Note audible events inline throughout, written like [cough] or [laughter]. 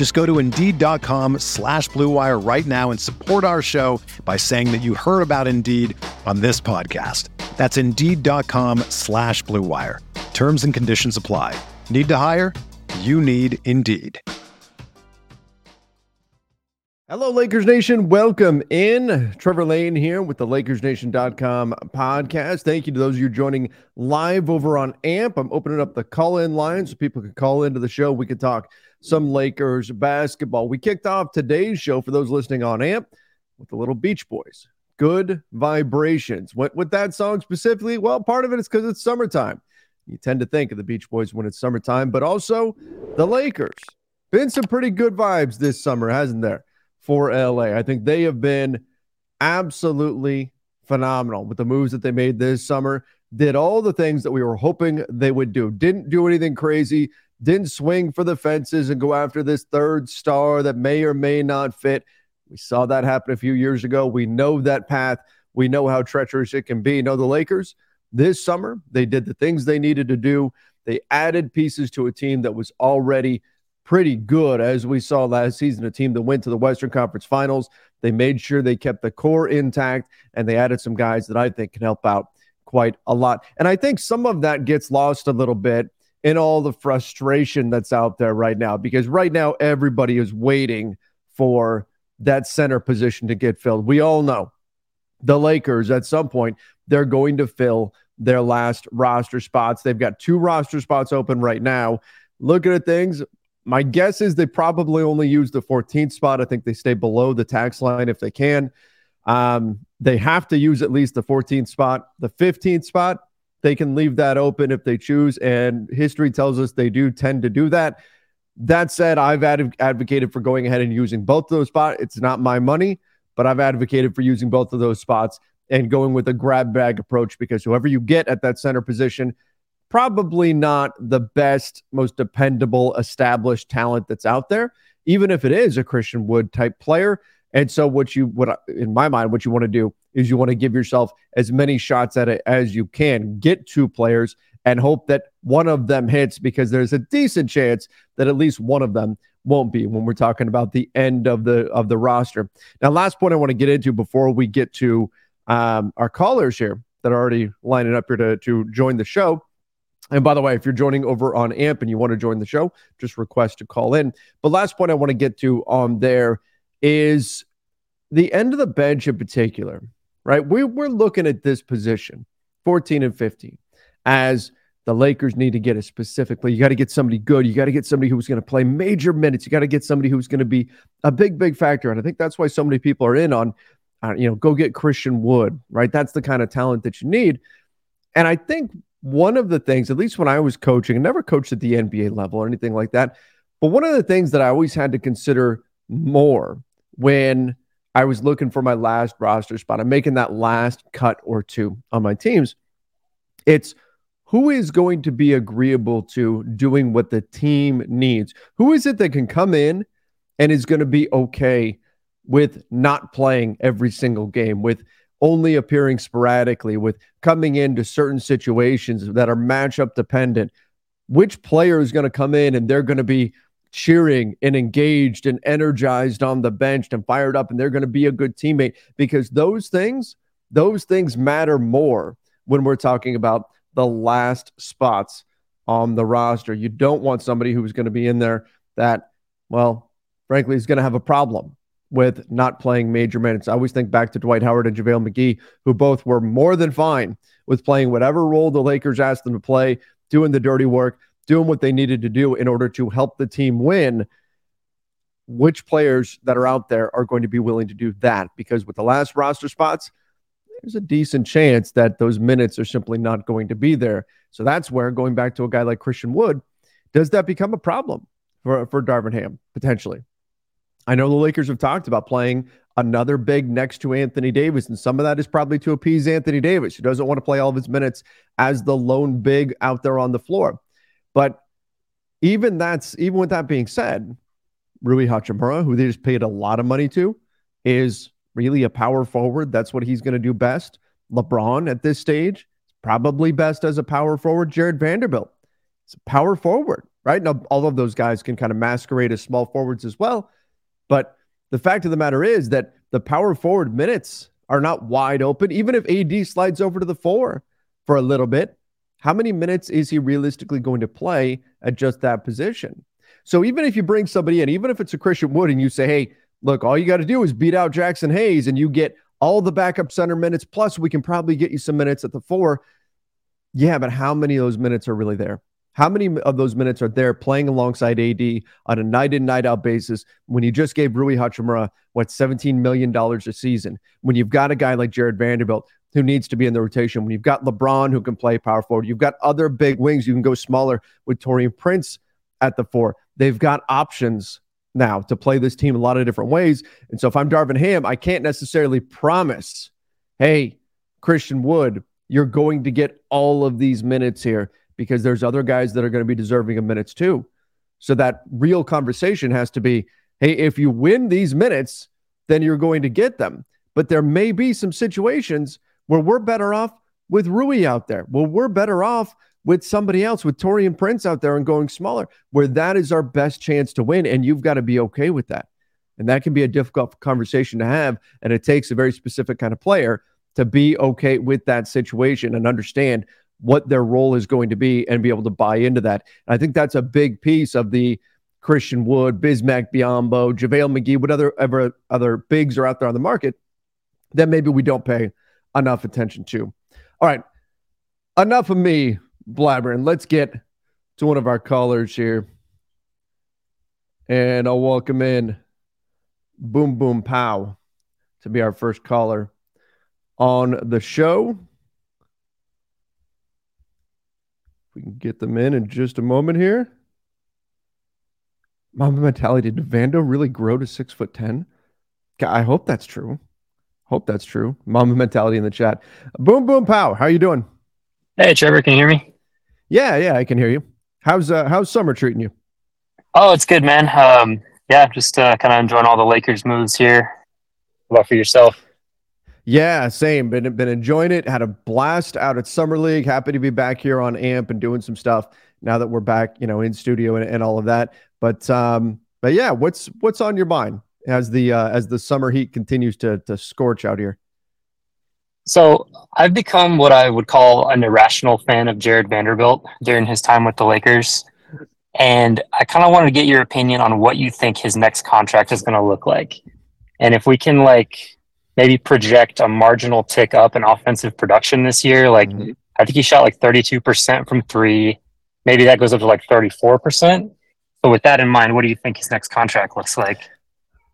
Just go to Indeed.com slash BlueWire right now and support our show by saying that you heard about Indeed on this podcast. That's Indeed.com slash BlueWire. Terms and conditions apply. Need to hire? You need Indeed. Hello, Lakers Nation. Welcome in. Trevor Lane here with the LakersNation.com podcast. Thank you to those of you joining live over on AMP. I'm opening up the call in line so people can call into the show. We can talk some Lakers basketball. We kicked off today's show for those listening on AMP with the little Beach Boys. Good vibrations. What with that song specifically? Well, part of it is because it's summertime. You tend to think of the Beach Boys when it's summertime, but also the Lakers. Been some pretty good vibes this summer, hasn't there? for LA. I think they have been absolutely phenomenal with the moves that they made this summer. Did all the things that we were hoping they would do. Didn't do anything crazy. Didn't swing for the fences and go after this third star that may or may not fit. We saw that happen a few years ago. We know that path. We know how treacherous it can be. You know, the Lakers this summer, they did the things they needed to do. They added pieces to a team that was already pretty good, as we saw last season, a team that went to the Western Conference Finals. They made sure they kept the core intact and they added some guys that I think can help out quite a lot. And I think some of that gets lost a little bit in all the frustration that's out there right now, because right now everybody is waiting for that center position to get filled. We all know the Lakers at some point, they're going to fill their last roster spots. They've got two roster spots open right now. Looking at things, my guess is they probably only use the 14th spot. I think they stay below the tax line if they can. Um, they have to use at least the 14th spot. The 15th spot, they can leave that open if they choose. And history tells us they do tend to do that. That said, I've ad- advocated for going ahead and using both of those spots. It's not my money, but I've advocated for using both of those spots and going with a grab bag approach because whoever you get at that center position – probably not the best, most dependable, established talent that's out there, even if it is a Christian Wood type player. And so, what you, what in my mind, what you want to do is you want to give yourself as many shots at it as you can, get two players, and hope that one of them hits because there's a decent chance that at least one of them won't be when we're talking about the end of the of the roster. Now, last point I want to get into before we get to um, our callers here that are already lining up here to to join the show and by the way, if you're joining over on AMP and you want to join the show, just request to call in. But last point I want to get to on there is the end of the bench in particular, right? We, we're looking at this position, 14 and 15, as the Lakers need to get it specifically. You got to get somebody good. You got to get somebody who's going to play major minutes. You got to get somebody who's going to be a big, big factor. And I think that's why so many people are in on, uh, you know, go get Christian Wood, right? That's the kind of talent that you need. And I think one of the things, at least when I was coaching, I never coached at the NBA level or anything like that, but one of the things that I always had to consider more when I was looking for my last roster spot, I'm making that last cut or two on my teams. It's who is going to be agreeable to doing what the team needs? Who is it that can come in and is going to be okay with not playing every single game, with only appearing sporadically, with coming into certain situations that are matchup dependent. Which player is going to come in and they're going to be cheering and engaged and energized on the bench and fired up and they're going to be a good teammate because those things those things matter more when we're talking about the last spots on the roster. You don't want somebody who's going to be in there that well, frankly is going to have a problem with not playing major minutes. I always think back to Dwight Howard and JaVale McGee, who both were more than fine with playing whatever role the Lakers asked them to play, doing the dirty work, doing what they needed to do in order to help the team win. Which players that are out there are going to be willing to do that? Because with the last roster spots, there's a decent chance that those minutes are simply not going to be there. So that's where going back to a guy like Christian Wood, does that become a problem for, for Darvin Ham potentially? I know the Lakers have talked about playing another big next to Anthony Davis, and some of that is probably to appease Anthony Davis, who doesn't want to play all of his minutes as the lone big out there on the floor. But even that's even with that being said, Rui Hachimura, who they just paid a lot of money to, is really a power forward. That's what he's going to do best. LeBron at this stage, probably best as a power forward. Jarred Vanderbilt, it's a power forward, right? Now, all of those guys can kind of masquerade as small forwards as well. But the fact of the matter is that the power forward minutes are not wide open. Even if AD slides over to the four for a little bit, how many minutes is he realistically going to play at just that position? So even if you bring somebody in, even if it's a Christian Wood and you say, hey, look, all you got to do is beat out Jaxson Hayes and you get all the backup center minutes, plus we can probably get you some minutes at the four. Yeah, but how many of those minutes are really there? How many of those minutes are there playing alongside AD on a night in, night out basis when you just gave Rui Hachimura, what, $17 million a season? When you've got a guy like Jarred Vanderbilt who needs to be in the rotation, when you've got LeBron who can play power forward, you've got other big wings, you can go smaller with Taurean Prince at the four. They've got options now to play this team a lot of different ways. And so if I'm Darvin Ham, I can't necessarily promise, hey, Christian Wood, you're going to get all of these minutes here because there's other guys that are going to be deserving of minutes too. So that real conversation has to be hey, if you win these minutes, then you're going to get them. But there may be some situations where we're better off with Rui out there. Well, we're better off with somebody else, with Taurean Prince out there and going smaller, where that is our best chance to win. And you've got to be okay with that. And that can be a difficult conversation to have. And it takes a very specific kind of player to be okay with that situation and understand what their role is going to be and be able to buy into that. And I think that's a big piece of the Christian Wood, Bismack Biyombo, JaVale McGee, whatever other, other bigs are out there on the market that maybe we don't pay enough attention to. All right. Enough of me blabbering. Let's get to one of our callers here. And I'll welcome in Boom Boom Pow to be our first caller on the show. we can get them in in just a moment here. Mamba mentality. Did Vando really grow to six foot ten? I hope that's true. Hope that's true. Mamba mentality in the chat. Boom boom pow. How you doing? Hey Trevor, can you hear me? Yeah, yeah, I can hear you. How's uh how's summer treating you? Oh, it's good, man. Um, yeah, just uh, kind of enjoying all the Lakers moves here. How about for yourself? Yeah, same. Been been enjoying it. Had a blast out at summer league. Happy to be back here on AMP and doing some stuff now that we're back, you know, in studio and, and all of that. But um, but yeah, what's what's on your mind as the uh, as the summer heat continues to to scorch out here? So I've become what I would call an irrational fan of Jarred Vanderbilt during his time with the Lakers. And I kind of wanted to get your opinion on what you think his next contract is going to look like. And if we can like maybe project a marginal tick up in offensive production this year. Like mm-hmm. I think he shot like 32% from three. Maybe that goes up to like 34%. But with that in mind, what do you think his next contract looks like?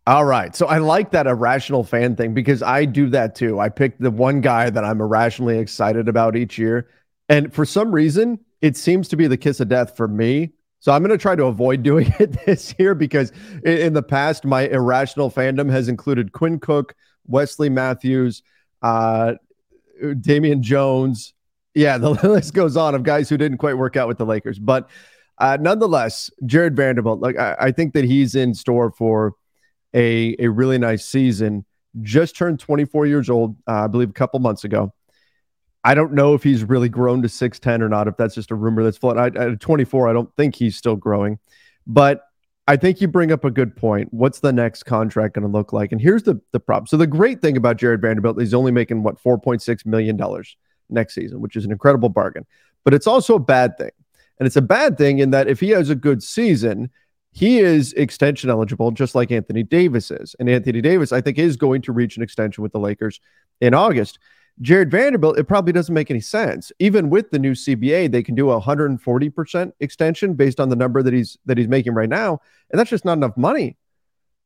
All right. So I like that irrational fan thing because I do that too. I pick the one guy that I'm irrationally excited about each year. And for some reason, it seems to be the kiss of death for me. So I'm going to try to avoid [laughs] doing it this year because in the past, my irrational fandom has included Quinn Cook, Wesley Matthews, uh, Damian Jones. Yeah, the [laughs] list goes on of guys who didn't quite work out with the Lakers. But uh, nonetheless, Jarred Vanderbilt, like I, I, think that he's in store for a, a really nice season. Just turned 24 years old, uh, I believe, a couple months ago. I don't know if he's really grown to 6'10 or not, if that's just a rumor that's floating. At 24, I don't think he's still growing. But I think you bring up a good point. What's the next contract going to look like? And here's the the problem. So the great thing about Jarred Vanderbilt is he's only making what 4.6 million dollars next season, which is an incredible bargain. But it's also a bad thing. And it's a bad thing in that if he has a good season, he is extension eligible, just like Anthony Davis is. And Anthony Davis, I think, is going to reach an extension with the Lakers in August. Jarred Vanderbilt, it probably doesn't make any sense. Even with the new CBA, they can do a 140% extension based on the number that he's that he's making right now, and that's just not enough money.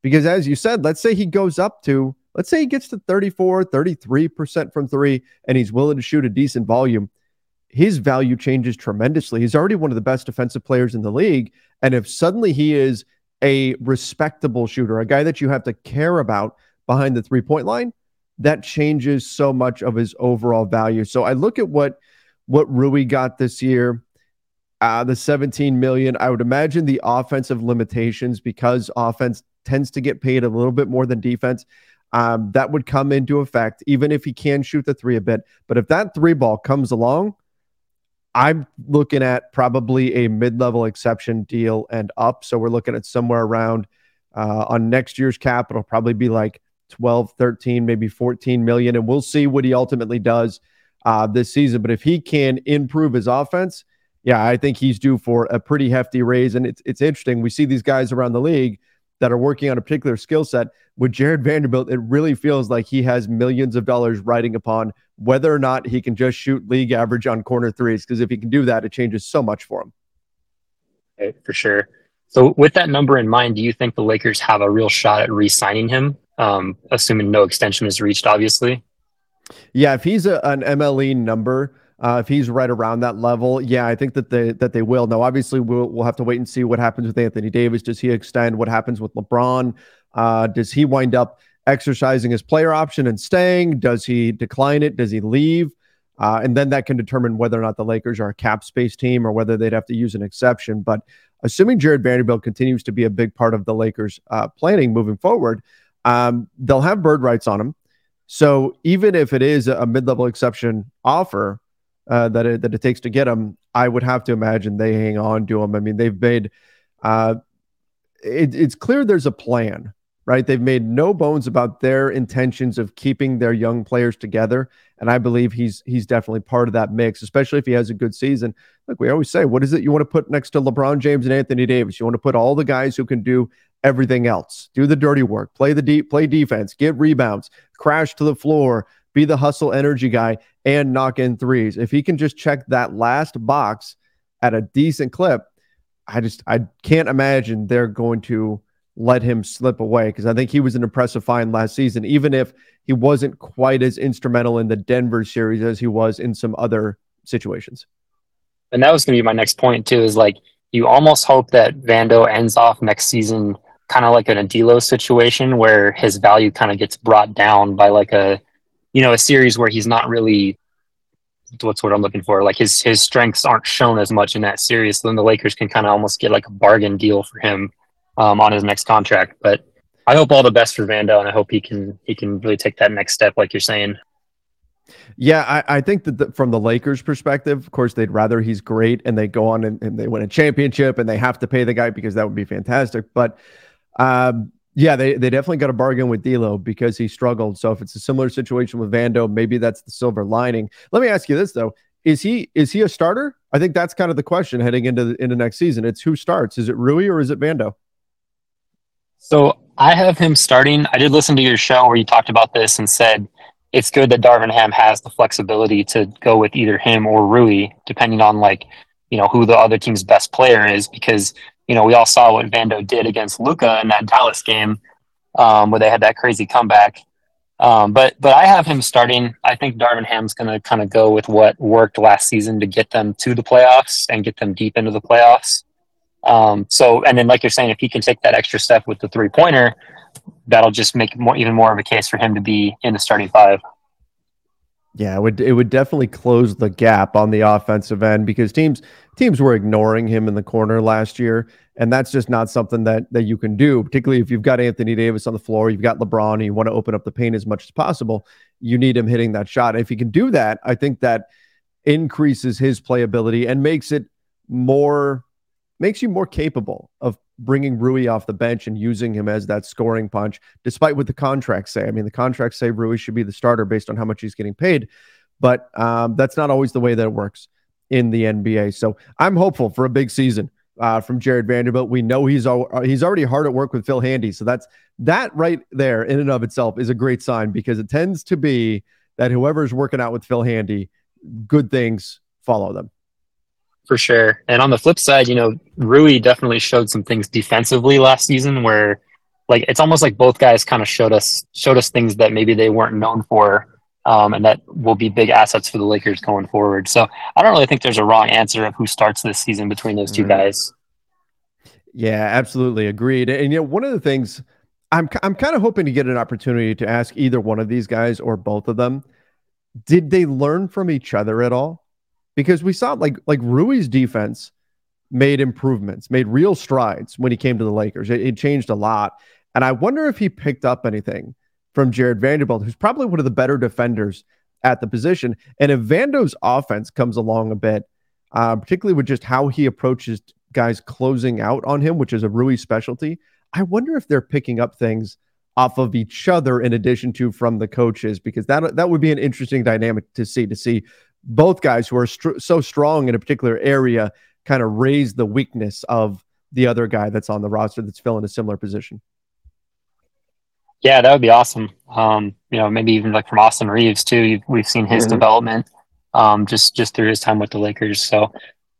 Because as you said, let's say he goes up to let's say he gets to 34, 33% from 3 and he's willing to shoot a decent volume. His value changes tremendously. He's already one of the best defensive players in the league, and if suddenly he is a respectable shooter, a guy that you have to care about behind the three-point line, that changes so much of his overall value. So I look at what what Rui got this year, uh, the 17 million. I would imagine the offensive limitations because offense tends to get paid a little bit more than defense. Um, that would come into effect, even if he can shoot the three a bit. But if that three ball comes along, I'm looking at probably a mid level exception deal and up. So we're looking at somewhere around uh, on next year's cap. It'll probably be like 12, 13, maybe 14 million. And we'll see what he ultimately does uh, this season. But if he can improve his offense, yeah, I think he's due for a pretty hefty raise. And it's, it's interesting. We see these guys around the league that are working on a particular skill set. With Jarred Vanderbilt, it really feels like he has millions of dollars riding upon whether or not he can just shoot league average on corner threes. Because if he can do that, it changes so much for him. Okay, for sure. So, with that number in mind, do you think the Lakers have a real shot at re signing him? um, assuming no extension is reached, obviously. Yeah, if he's a, an MLE number, uh, if he's right around that level, yeah, I think that they that they will. Now, obviously, we'll we'll have to wait and see what happens with Anthony Davis. Does he extend? What happens with LeBron? Uh, does he wind up exercising his player option and staying? Does he decline it? Does he leave? Uh, and then that can determine whether or not the Lakers are a cap space team or whether they'd have to use an exception. But assuming Jarred Vanderbilt continues to be a big part of the Lakers' uh, planning moving forward, um, they'll have bird rights on him. So even if it is a mid-level exception offer uh, that it, that it takes to get them, I would have to imagine they hang on to them. I mean, they've made uh, it, it's clear there's a plan, right? They've made no bones about their intentions of keeping their young players together, and I believe he's he's definitely part of that mix, especially if he has a good season. Like we always say, what is it you want to put next to LeBron James and Anthony Davis? You want to put all the guys who can do everything else. Do the dirty work, play the deep, play defense, get rebounds, crash to the floor, be the hustle energy guy, and knock in threes. If he can just check that last box at a decent clip, I just I can't imagine they're going to let him slip away because I think he was an impressive find last season, even if he wasn't quite as instrumental in the Denver series as he was in some other situations. And that was going to be my next point too. Is like you almost hope that Vando ends off next season kind of like an Adilo situation where his value kind of gets brought down by like a, you know, a series where he's not really what's what I'm looking for. Like his his strengths aren't shown as much in that series. So then the Lakers can kind of almost get like a bargain deal for him um, on his next contract. But I hope all the best for Vando, and I hope he can he can really take that next step, like you're saying. Yeah, I, I think that the, from the Lakers' perspective, of course, they'd rather he's great and they go on and, and, they win a championship and they have to pay the guy because that would be fantastic. But um, yeah, they, they definitely got a bargain with D'Lo because he struggled. So if it's a similar situation with Vando, maybe that's the silver lining. Let me ask you this though: is he is he a starter? I think that's kind of the question heading into the, into next season. It's who starts. Is it Rui or is it Vando? So I have him starting. I did listen to your show where you talked about this and said it's good that Darvin Ham has the flexibility to go with either him or Rui, depending on like you know who the other team's best player is, because you know, we all saw what Vando did against Luka in that Dallas game um, where they had that crazy comeback. Um, but but I have him starting. I think Darvin Ham's going to kind of go with what worked last season to get them to the playoffs and get them deep into the playoffs. Um, so and then like you're saying, if he can take that extra step with the three pointer, that'll just make more even more of a case for him to be in the starting five. Yeah, it would it would definitely close the gap on the offensive end because teams teams were ignoring him in the corner last year, and that's just not something that that you can do. Particularly if you've got Anthony Davis on the floor, you've got LeBron, and you want to open up the paint as much as possible. You need him hitting that shot. If he can do that, I think that increases his playability and makes it more makes you more capable of bringing Rui off the bench and using him as that scoring punch, despite what the contracts say. I mean, the contracts say Rui should be the starter based on how much he's getting paid, but um, that's not always the way that it works in the NBA. So I'm hopeful for a big season uh, from Jarred Vanderbilt. We know he's al- uh, he's already hard at work with Phil Handy, so that's that right there in and of itself is a great sign because it tends to be that whoever's working out with Phil Handy, good things follow them. For sure. And on the flip side, you know, Rui definitely showed some things defensively last season where like it's almost like both guys kind of showed us showed us things that maybe they weren't known for um, and that will be big assets for the Lakers going forward. So I don't really think there's a wrong answer of who starts this season between those 2 mm-hmm. guys. Yeah, absolutely agreed. And you know, one of the things I'm I'm kind of hoping to get an opportunity to ask either one of these guys or both of them, did they learn from each other at all? Because we saw like like Rui's defense made improvements, made real strides when he came to the Lakers. It, it changed a lot. And I wonder if he picked up anything from Jarred Vanderbilt, who's probably one of the better defenders at the position. And if Vando's offense comes along a bit, uh, particularly with just how he approaches guys closing out on him, which is a Rui specialty, I wonder if they're picking up things off of each other in addition to from the coaches, because that that would be an interesting dynamic to see to see both guys who are str- so strong in a particular area kind of raise the weakness of the other guy that's on the roster that's filling a similar position. Yeah, that would be awesome. Um, you know, maybe even like from Austin Reaves too. We've seen his mm-hmm. development um, just just through his time with the Lakers. So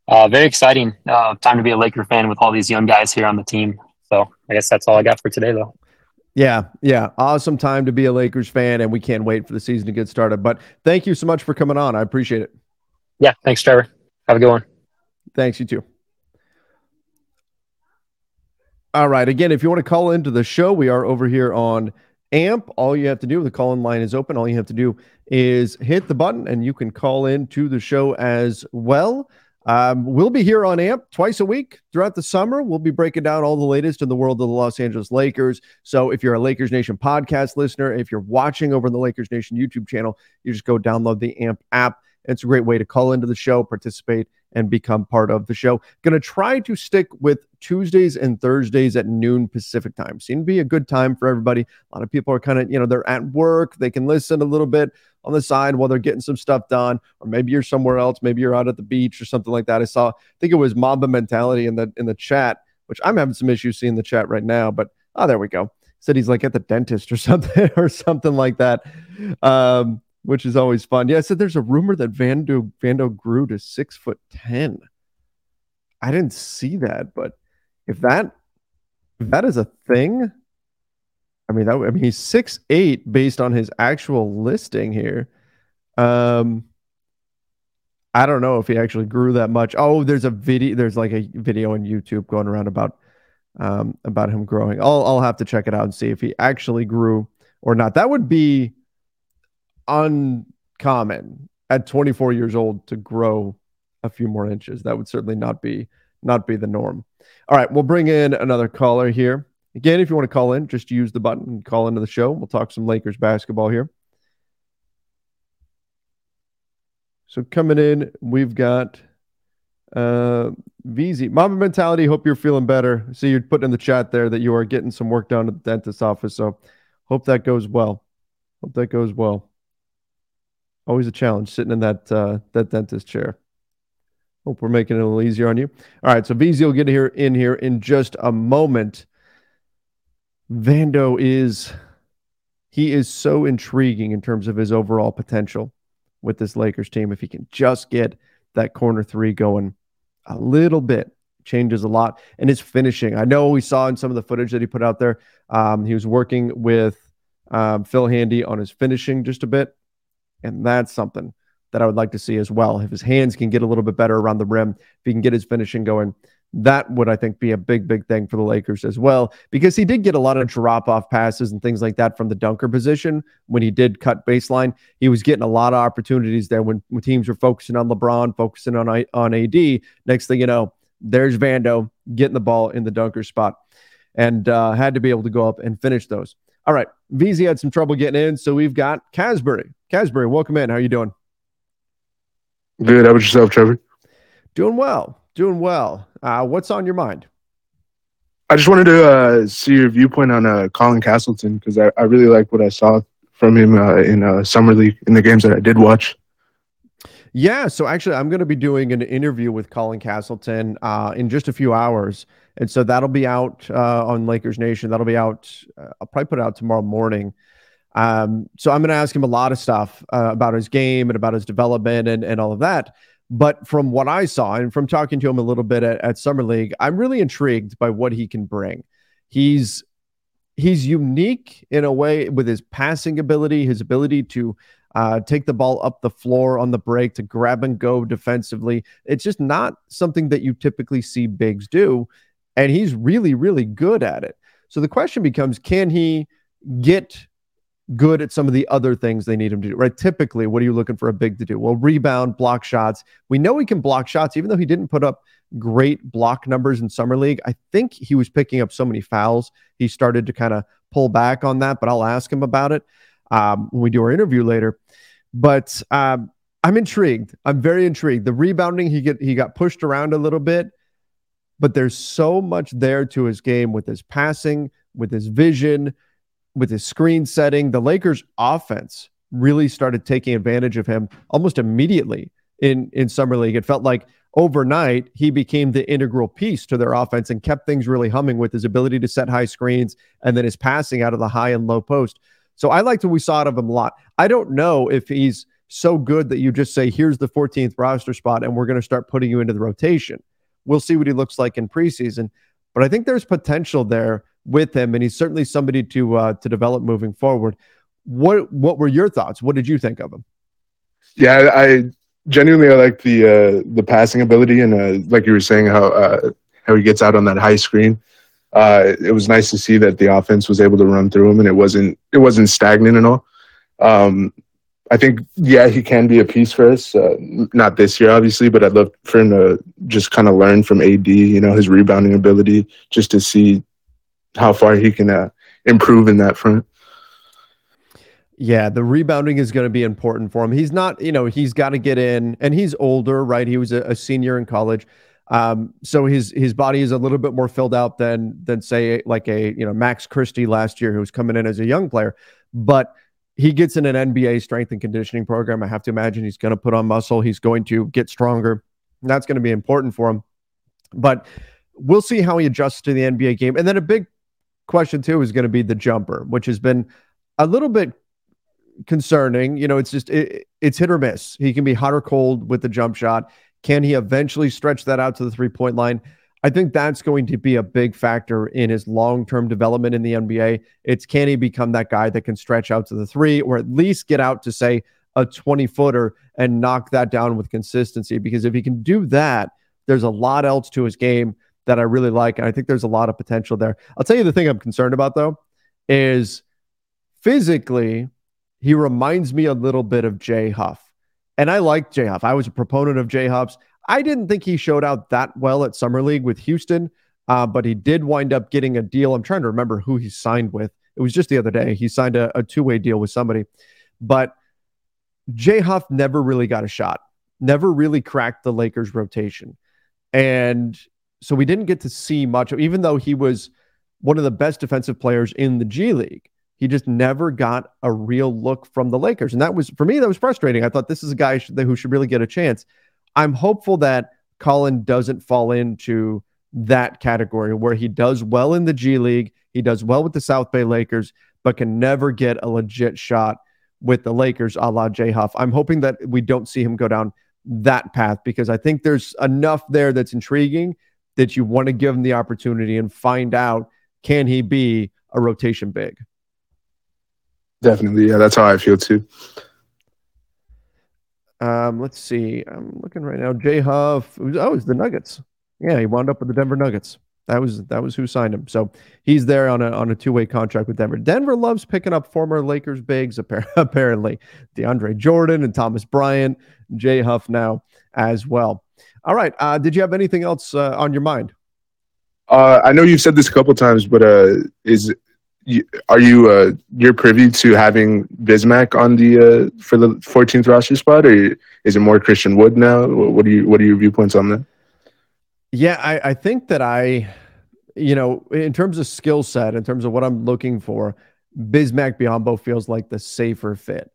uh, very exciting uh, time to be a Laker fan with all these young guys here on the team. So I guess that's all I got for today, though. Yeah, yeah, awesome time to be a Lakers fan, and we can't wait for the season to get started. But thank you so much for coming on. I appreciate it. Yeah, thanks, Trevor. Have a good one. Thanks, you too. All right. Again, if you want to call into the show, we are over here on AMP. All you have to do, the call in line is open. All you have to do is hit the button and you can call in to the show as well. Um, we'll be here on AMP twice a week throughout the summer. We'll be breaking down all the latest in the world of the Los Angeles Lakers. So if you're a Lakers Nation podcast listener, if you're watching over the Lakers Nation YouTube channel, you just go download the AMP app. It's a great way to call into the show, participate, and become part of the show. Going to try to stick with Tuesdays and Thursdays at noon Pacific time. Seem to be a good time for everybody. A lot of people are kind of, you know, they're at work. They can listen a little bit on the side while they're getting some stuff done. Or maybe you're somewhere else. Maybe you're out at the beach or something like that. I saw, I think it was Mamba Mentality in the in the chat, which I'm having some issues seeing the chat right now. But oh, there we go. Said he's like at the dentist or [laughs] something or something like that. Um, which is always fun. Yeah, I said there's a rumor that Vando Vando grew to six foot ten. I didn't see that, but if that if that is a thing, I mean that I mean he's six eight based on his actual listing here. Um, I don't know if he actually grew that much. Oh, there's a video. There's like a video on YouTube going around about um about him growing. I'll I'll have to check it out and see if he actually grew or not. That would be uncommon at 24 years old to grow a few more inches. That would certainly not be not be the norm. All right, we'll bring in another caller here. Again, if you want to call in, just use the button and call into the show. We'll talk some Lakers basketball here. So coming in, we've got uh VZ. Mama mentality. Hope you're feeling better. See you're putting in the chat there that you are getting some work done at the dentist's office. So hope that goes well. Hope that goes well. Always a challenge sitting in that uh, that dentist chair. Hope we're making it a little easier on you. All right, so VZ will get here in here in just a moment. Vando is he is so intriguing in terms of his overall potential with this Lakers team. If he can just get that corner three going a little bit, changes a lot. And his finishing, I know we saw in some of the footage that he put out there, um, he was working with um, Phil Handy on his finishing just a bit. And that's something that I would like to see as well. If his hands can get a little bit better around the rim, if he can get his finishing going, that would, I think, be a big, big thing for the Lakers as well, because he did get a lot of drop off passes and things like that from the dunker position when he did cut baseline. He was getting a lot of opportunities there when, when teams were focusing on LeBron, focusing on, on AD. Next thing you know, there's Vando getting the ball in the dunker spot and uh, had to be able to go up and finish those. All right. VZ had some trouble getting in, so we've got Casbury. Casbury, welcome in. How are you doing? Good. How about yourself, Trevor? Doing well. Doing well. Uh, what's on your mind? I just wanted to uh, see your viewpoint on uh, Colin Castleton because I, I really like what I saw from him uh, in uh, summer league in the games that I did watch. Yeah, so actually, I'm going to be doing an interview with Colin Castleton uh, in just a few hours, and so that'll be out uh, on Lakers Nation. That'll be out. Uh, I'll probably put it out tomorrow morning. Um, so I'm going to ask him a lot of stuff uh, about his game and about his development and and all of that. But from what I saw and from talking to him a little bit at, at Summer League, I'm really intrigued by what he can bring. He's he's unique in a way with his passing ability, his ability to uh, take the ball up the floor on the break to grab and go defensively. It's just not something that you typically see bigs do. And he's really, really good at it. So the question becomes can he get good at some of the other things they need him to do, right? Typically, what are you looking for a big to do? Well, rebound, block shots. We know he can block shots, even though he didn't put up great block numbers in Summer League. I think he was picking up so many fouls. He started to kind of pull back on that, but I'll ask him about it um, when we do our interview later. But um, I'm intrigued. I'm very intrigued. The rebounding, he get he got pushed around a little bit, but there's so much there to his game with his passing, with his vision, with his screen setting. The Lakers' offense really started taking advantage of him almost immediately in in summer league. It felt like overnight he became the integral piece to their offense and kept things really humming with his ability to set high screens and then his passing out of the high and low post. So I liked what we saw out of him a lot. I don't know if he's so good that you just say, here's the 14th roster spot and we're going to start putting you into the rotation. We'll see what he looks like in preseason. But I think there's potential there with him, and he's certainly somebody to uh, to develop moving forward. What what were your thoughts? What did you think of him? Yeah, I genuinely I like the uh, the passing ability, and uh, like you were saying, how uh, how he gets out on that high screen uh, it was nice to see that the offense was able to run through him and it wasn't it wasn't stagnant at all. Um, I think yeah he can be a piece for us. Uh, not this year obviously, but I'd love for him to just kind of learn from AD. You know his rebounding ability, just to see how far he can uh, improve in that front. Yeah, the rebounding is going to be important for him. He's not, you know, he's got to get in, and he's older, right? He was a, a senior in college. Um, so his his body is a little bit more filled out than than say like a you know Max Christie last year who was coming in as a young player, but he gets in an NBA strength and conditioning program. I have to imagine he's going to put on muscle. He's going to get stronger. That's going to be important for him. But we'll see how he adjusts to the NBA game. And then a big question two is going to be the jumper, which has been a little bit concerning. You know, it's just it, it's hit or miss. He can be hot or cold with the jump shot. Can he eventually stretch that out to the three point line? I think that's going to be a big factor in his long term development in the NBA. It's can he become that guy that can stretch out to the three or at least get out to, say, a 20 footer and knock that down with consistency? Because if he can do that, there's a lot else to his game that I really like. And I think there's a lot of potential there. I'll tell you the thing I'm concerned about, though, is physically, he reminds me a little bit of Jay Huff. And I like Jay Huff. I was a proponent of Jay Huff's. I didn't think he showed out that well at Summer League with Houston, uh, but he did wind up getting a deal. I'm trying to remember who he signed with. It was just the other day. He signed a, a two way deal with somebody. But Jay Huff never really got a shot, never really cracked the Lakers rotation. And so we didn't get to see much, even though he was one of the best defensive players in the G League. He just never got a real look from the Lakers. And that was, for me, that was frustrating. I thought this is a guy who should really get a chance. I'm hopeful that Colin doesn't fall into that category where he does well in the G League, he does well with the South Bay Lakers, but can never get a legit shot with the Lakers a la Jay Huff. I'm hoping that we don't see him go down that path because I think there's enough there that's intriguing that you want to give him the opportunity and find out can he be a rotation big. Definitely. Yeah, that's how I feel too. Um, let's see. I'm looking right now. Jay Huff. Oh, it's the Nuggets. Yeah, he wound up with the Denver Nuggets. That was that was who signed him. So he's there on a on a two way contract with Denver. Denver loves picking up former Lakers bigs. [laughs] Apparently, DeAndre Jordan and Thomas Bryant, Jay Huff now as well. All right. Uh, did you have anything else uh, on your mind? Uh, I know you've said this a couple times, but uh, is are you uh, you're privy to having Bismack on the uh, for the 14th roster spot, or is it more Christian Wood now? What do you what are your viewpoints on that? Yeah, I, I think that I, you know, in terms of skill set, in terms of what I'm looking for, Bismack Biyombo feels like the safer fit,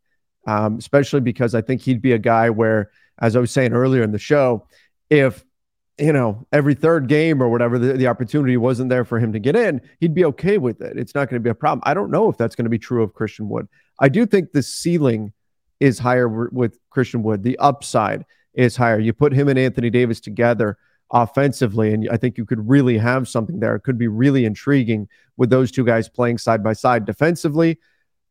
um, especially because I think he'd be a guy where as I was saying earlier in the show, if you know, every third game or whatever, the, the opportunity wasn't there for him to get in, he'd be okay with it. It's not going to be a problem. I don't know if that's going to be true of Christian Wood. I do think the ceiling is higher with Christian Wood. The upside is higher. You put him and Anthony Davis together offensively, and I think you could really have something there. It could be really intriguing with those two guys playing side by side. Defensively,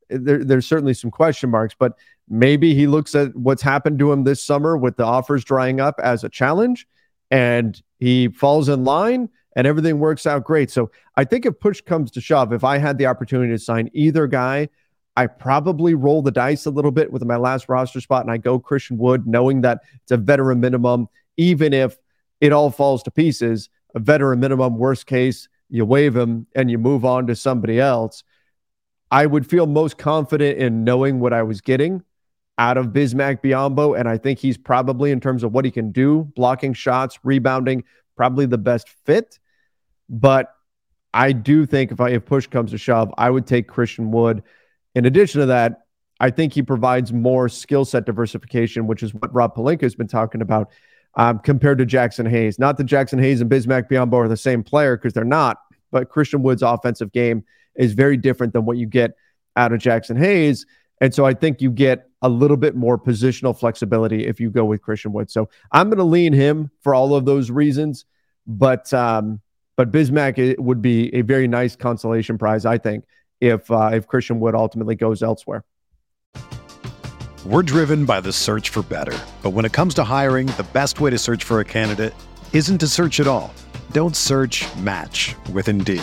there, there's certainly some question marks, but maybe he looks at what's happened to him this summer with the offers drying up as a challenge and he falls in line and everything works out great. So I think if push comes to shove, if I had the opportunity to sign either guy, I probably roll the dice a little bit with my last roster spot and I go Christian Wood, knowing that it's a veteran minimum, even if it all falls to pieces, a veteran minimum, worst case, you waive him and you move on to somebody else. I would feel most confident in knowing what I was getting out of Bismack Biyombo. And I think he's probably, in terms of what he can do, blocking shots, rebounding, probably the best fit. But I do think if I if push comes to shove, I would take Christian Wood. In addition to that, I think he provides more skill set diversification, which is what Rob Pelinka has been talking about um, compared to Jaxson Hayes. Not that Jaxson Hayes and Bismack Biyombo are the same player because they're not, but Christian Wood's offensive game is very different than what you get out of Jaxson Hayes. And so I think you get a little bit more positional flexibility if you go with Christian Wood. So I'm going to lean him for all of those reasons. But um, but Bismack would be a very nice consolation prize, I think, if uh, if Christian Wood ultimately goes elsewhere. We're driven by the search for better, but when it comes to hiring, the best way to search for a candidate isn't to search at all. Don't search. Match with Indeed.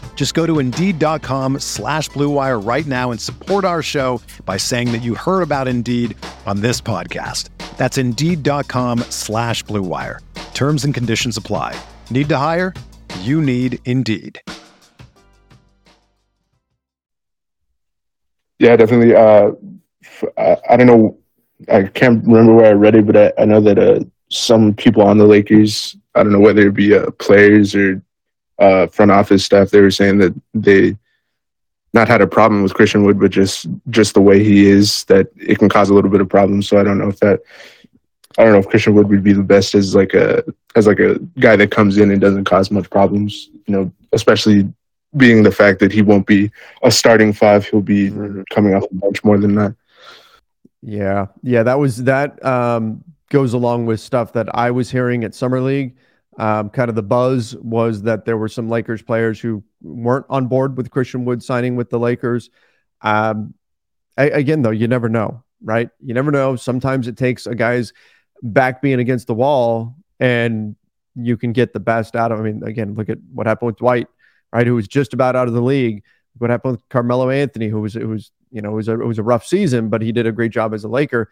Just go to Indeed.com slash BlueWire right now and support our show by saying that you heard about Indeed on this podcast. That's Indeed.com slash BlueWire. Terms and conditions apply. Need to hire? You need Indeed. Yeah, definitely. Uh, I, don't know. I can't remember where I read it, but I, I know that uh, some people on the Lakers, I don't know whether it be uh, players or uh, front office staff, they were saying that they not had a problem with Christian Wood, but just just the way he is, that it can cause a little bit of problems. So I don't know if that. I don't know if Christian Wood would be the best as like a as like a guy that comes in and doesn't cause much problems. You know, especially being the fact that he won't be a starting five, he'll be coming off the bench more than that. Yeah, yeah, that was that um, goes along with stuff that I was hearing at summer league. Um, kind of the buzz was that there were some Lakers players who weren't on board with Christian Wood signing with the Lakers. Um, I, again, though, you never know, right? You never know. Sometimes it takes a guy's back being against the wall, and you can get the best out of. I mean, again, look at what happened with Dwight right? Who was just about out of the league. What happened with Carmelo Anthony, who was who was you know it was a it was a rough season, but he did a great job as a Laker.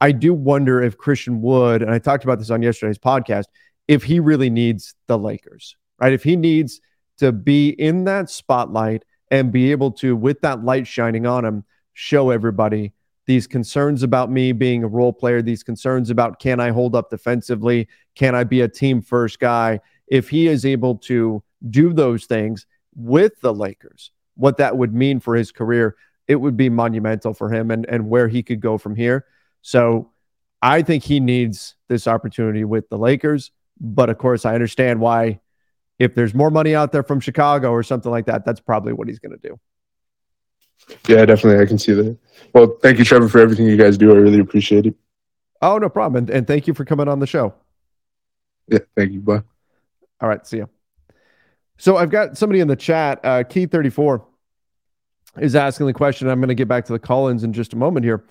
I do wonder if Christian Wood, and I talked about this on yesterday's podcast, if he really needs the Lakers, right? If he needs to be in that spotlight and be able to, with that light shining on him, show everybody these concerns about me being a role player, these concerns about can I hold up defensively? Can I be a team first guy? If he is able to do those things with the Lakers, what that would mean for his career, it would be monumental for him and, and where he could go from here. So I think he needs this opportunity with the Lakers. But of course, I understand why, if there's more money out there from Chicago or something like that, that's probably what he's going to do. Yeah, definitely. I can see that. Well, thank you, Trevor, for everything you guys do. I really appreciate it. Oh, no problem. And, and thank you for coming on the show. Yeah, thank you. Bye. All right. See you. So I've got somebody in the chat, uh, Key34 is asking the question. I'm going to get back to the Collins in just a moment here.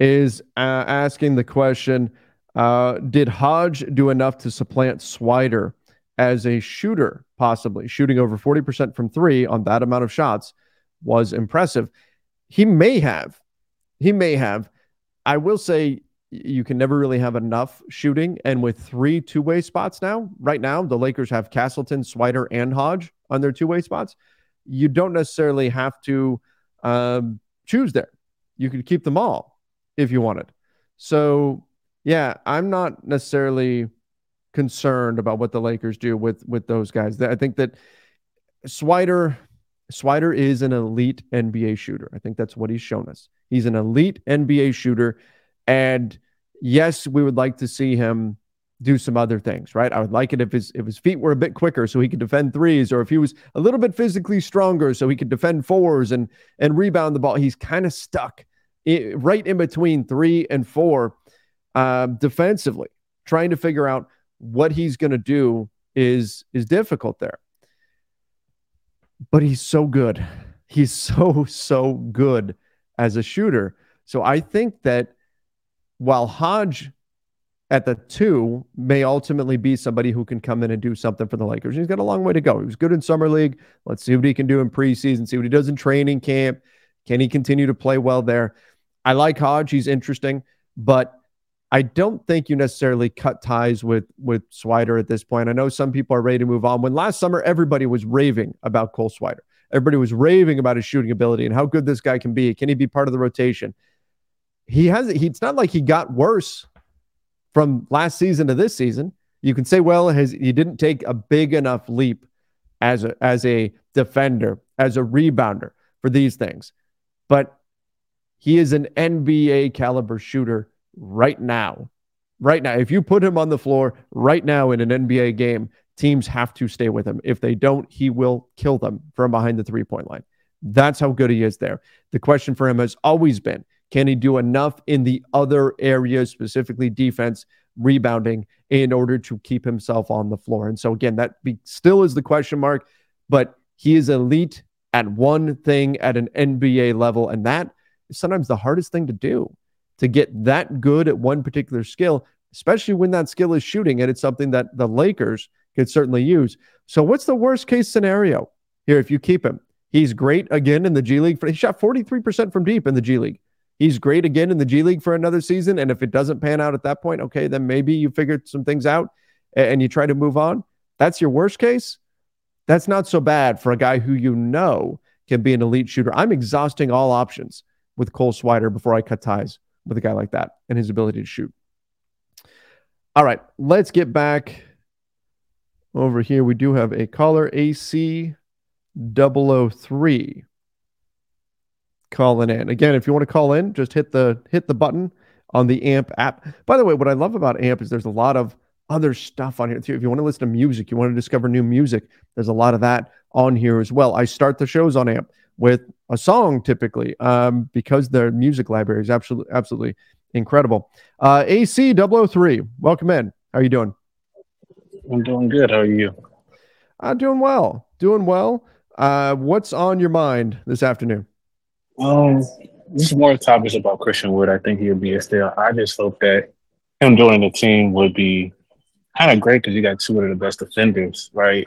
Is uh, asking the question Uh, did Hodge do enough to supplant Swider as a shooter, possibly? Shooting over 40% from three on that amount of shots was impressive. He may have. He may have. I will say you can never really have enough shooting. And with three two way spots now, right now, the Lakers have Castleton, Swider, and Hodge on their two way spots. You don't necessarily have to um, choose there. You could keep them all if you wanted. So, yeah, I'm not necessarily concerned about what the Lakers do with with those guys. I think that Swider Swider is an elite NBA shooter. I think that's what he's shown us. He's an elite NBA shooter and yes, we would like to see him do some other things, right? I would like it if his if his feet were a bit quicker so he could defend threes, or if he was a little bit physically stronger so he could defend fours and and rebound the ball. He's kind of stuck right in between three and four um, defensively. Trying to figure out what he's going to do is is difficult there. But he's so good. He's [laughs] so so good as a shooter. So I think that while Hodge at the two may ultimately be somebody who can come in and do something for the Lakers. He's got a long way to go. He was good in summer league. Let's see what he can do in preseason, see what he does in training camp. Can he continue to play well there? I like Hodge. He's interesting, but I don't think you necessarily cut ties with with Swider at this point. I know some people are ready to move on. When last summer everybody was raving about Cole Swider. Everybody was raving about his shooting ability and how good this guy can be. Can he be part of the rotation? he has he, it's not like he got worse from last season to this season. You can say, well, he didn't take a big enough leap as a as a defender, as a rebounder for these things. But he is an NBA caliber shooter right now. Right now, if you put him on the floor right now in an NBA game, teams have to stay with him. If they don't, he will kill them from behind the three point line. That's how good he is there. The question for him has always been can he do enough in the other areas, specifically defense, rebounding, in order to keep himself on the floor? And so, again, that be, still is the question mark, but he is elite at one thing at an NBA level. And that is sometimes the hardest thing to do to get that good at one particular skill, especially when that skill is shooting. And it's something that the Lakers could certainly use. So, what's the worst case scenario here if you keep him? He's great again in the G League. He shot 43% from deep in the G League he's great again in the G League for another season. And if it doesn't pan out at that point, okay, then maybe you figured some things out and you try to move on. That's your worst case. That's not so bad for a guy who you know can be an elite shooter. I'm exhausting all options with Cole Swider before I cut ties with a guy like that and his ability to shoot. All right, let's get back over here. We do have a caller AC 003 calling in. Again, if you want to call in, just hit the hit the button on the AMP app. By the way, what I love about AMP is there's a lot of other stuff on here too. If you want to listen to music, you want to discover new music, there's a lot of that on here as well. I start the shows on AMP with a song typically um, because their music library is absolutely absolutely incredible. Uh, AC 003, welcome in. How are you doing? I'm doing good. How are you? I'm doing well. Doing well. Uh, what's on your mind this afternoon? Um, just more topics about Christian Wood. I think he'll be a steal. I just hope that him joining the team would be kind of great because you got two of the best defenders, right?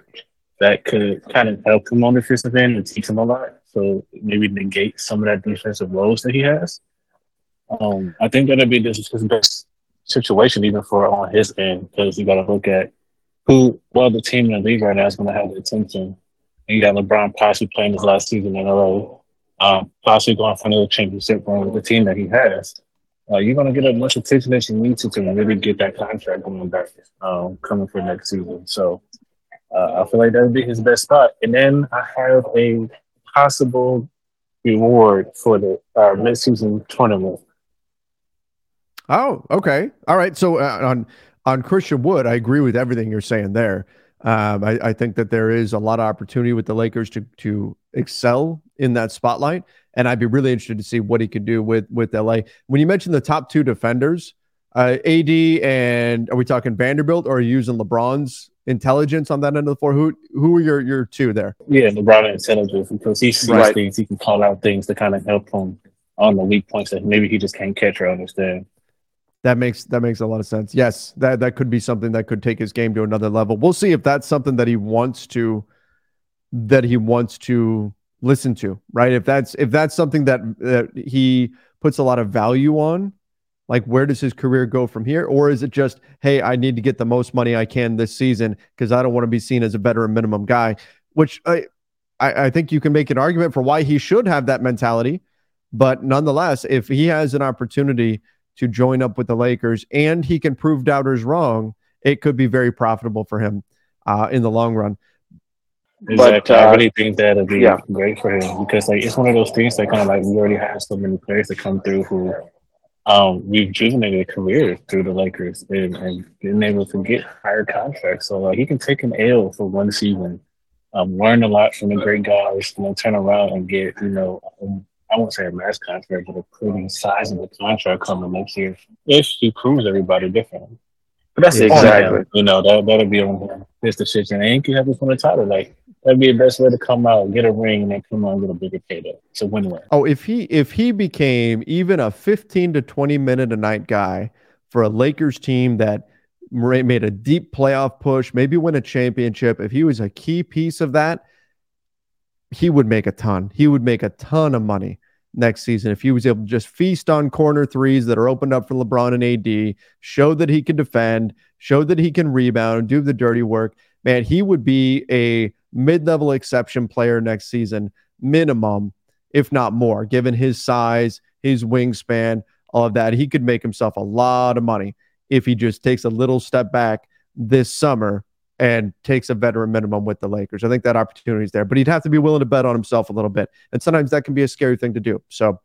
That could kind of help him on the defensive end and teach him a lot. So maybe negate some of that defensive lows that he has. Um, I think that'd be his best situation even for on his end because you got to look at who, well, the team in the league right now is going to have the attention. And you got LeBron possibly playing his last season in LA um, possibly going for another championship run with the team that he has, uh, you're going to get as much attention as you need to to really get that contract going back um, coming for next season. So uh, I feel like that would be his best spot. And then I have a possible reward for the uh, mid-season tournament. Oh, okay, all right. So uh, on on Christian Wood, I agree with everything you're saying there. Um, I, I, think that there is a lot of opportunity with the Lakers to to excel in that spotlight, and I'd be really interested to see what he could do with with LA. When you mentioned the top two defenders, uh, AD and are we talking Vanderbilt, or are you using LeBron's intelligence on that end of the floor? Who who are your your two there? Yeah, LeBron intelligence because he sees right. things, he can call out things to kind of help him on the weak points that maybe he just can't catch or understand. That makes that makes a lot of sense. Yes, that that could be something that could take his game to another level. We'll see if that's something that he wants to that he wants to listen to, right? If that's if that's something that that he puts a lot of value on, like where does his career go from here or is it just hey, I need to get the most money I can this season because I don't want to be seen as a veteran minimum guy, which I, I I think you can make an argument for why he should have that mentality, but nonetheless, if he has an opportunity to join up with the Lakers and he can prove doubters wrong, it could be very profitable for him uh, in the long run. Exactly. But, uh, I really think that'd be yeah. great for him because like it's one of those things that kind of like we already have so many players that come through who um rejuvenated career through the Lakers and, and being able to get higher contracts. So like he can take an L for one season, um, learn a lot from the great guys, and then turn around and get, you know, um, I won't say a mass contract, but a pretty sizable contract coming next year if he proves everybody different. But that's exactly. You know, that that'll be on his decision. And he can have this on the title. Like that'd be the best way to come out, get a ring, and then come out get a bigger payday. It's a win-win. Oh, if he if he became even a 15 to 20 minute a night guy for a Lakers team that made a deep playoff push, maybe win a championship, if he was a key piece of that, he would make a ton. He would make a ton of money next season if he was able to just feast on corner threes that are opened up for LeBron and AD, show that he can defend, show that he can rebound, do the dirty work. Man, he would be a mid-level exception player next season, minimum, if not more, given his size, his wingspan, all of that. He could make himself a lot of money if he just takes a little step back this summer and takes a veteran minimum with the Lakers. I think that opportunity is there, but he'd have to be willing to bet on himself a little bit. And sometimes that can be a scary thing to do. So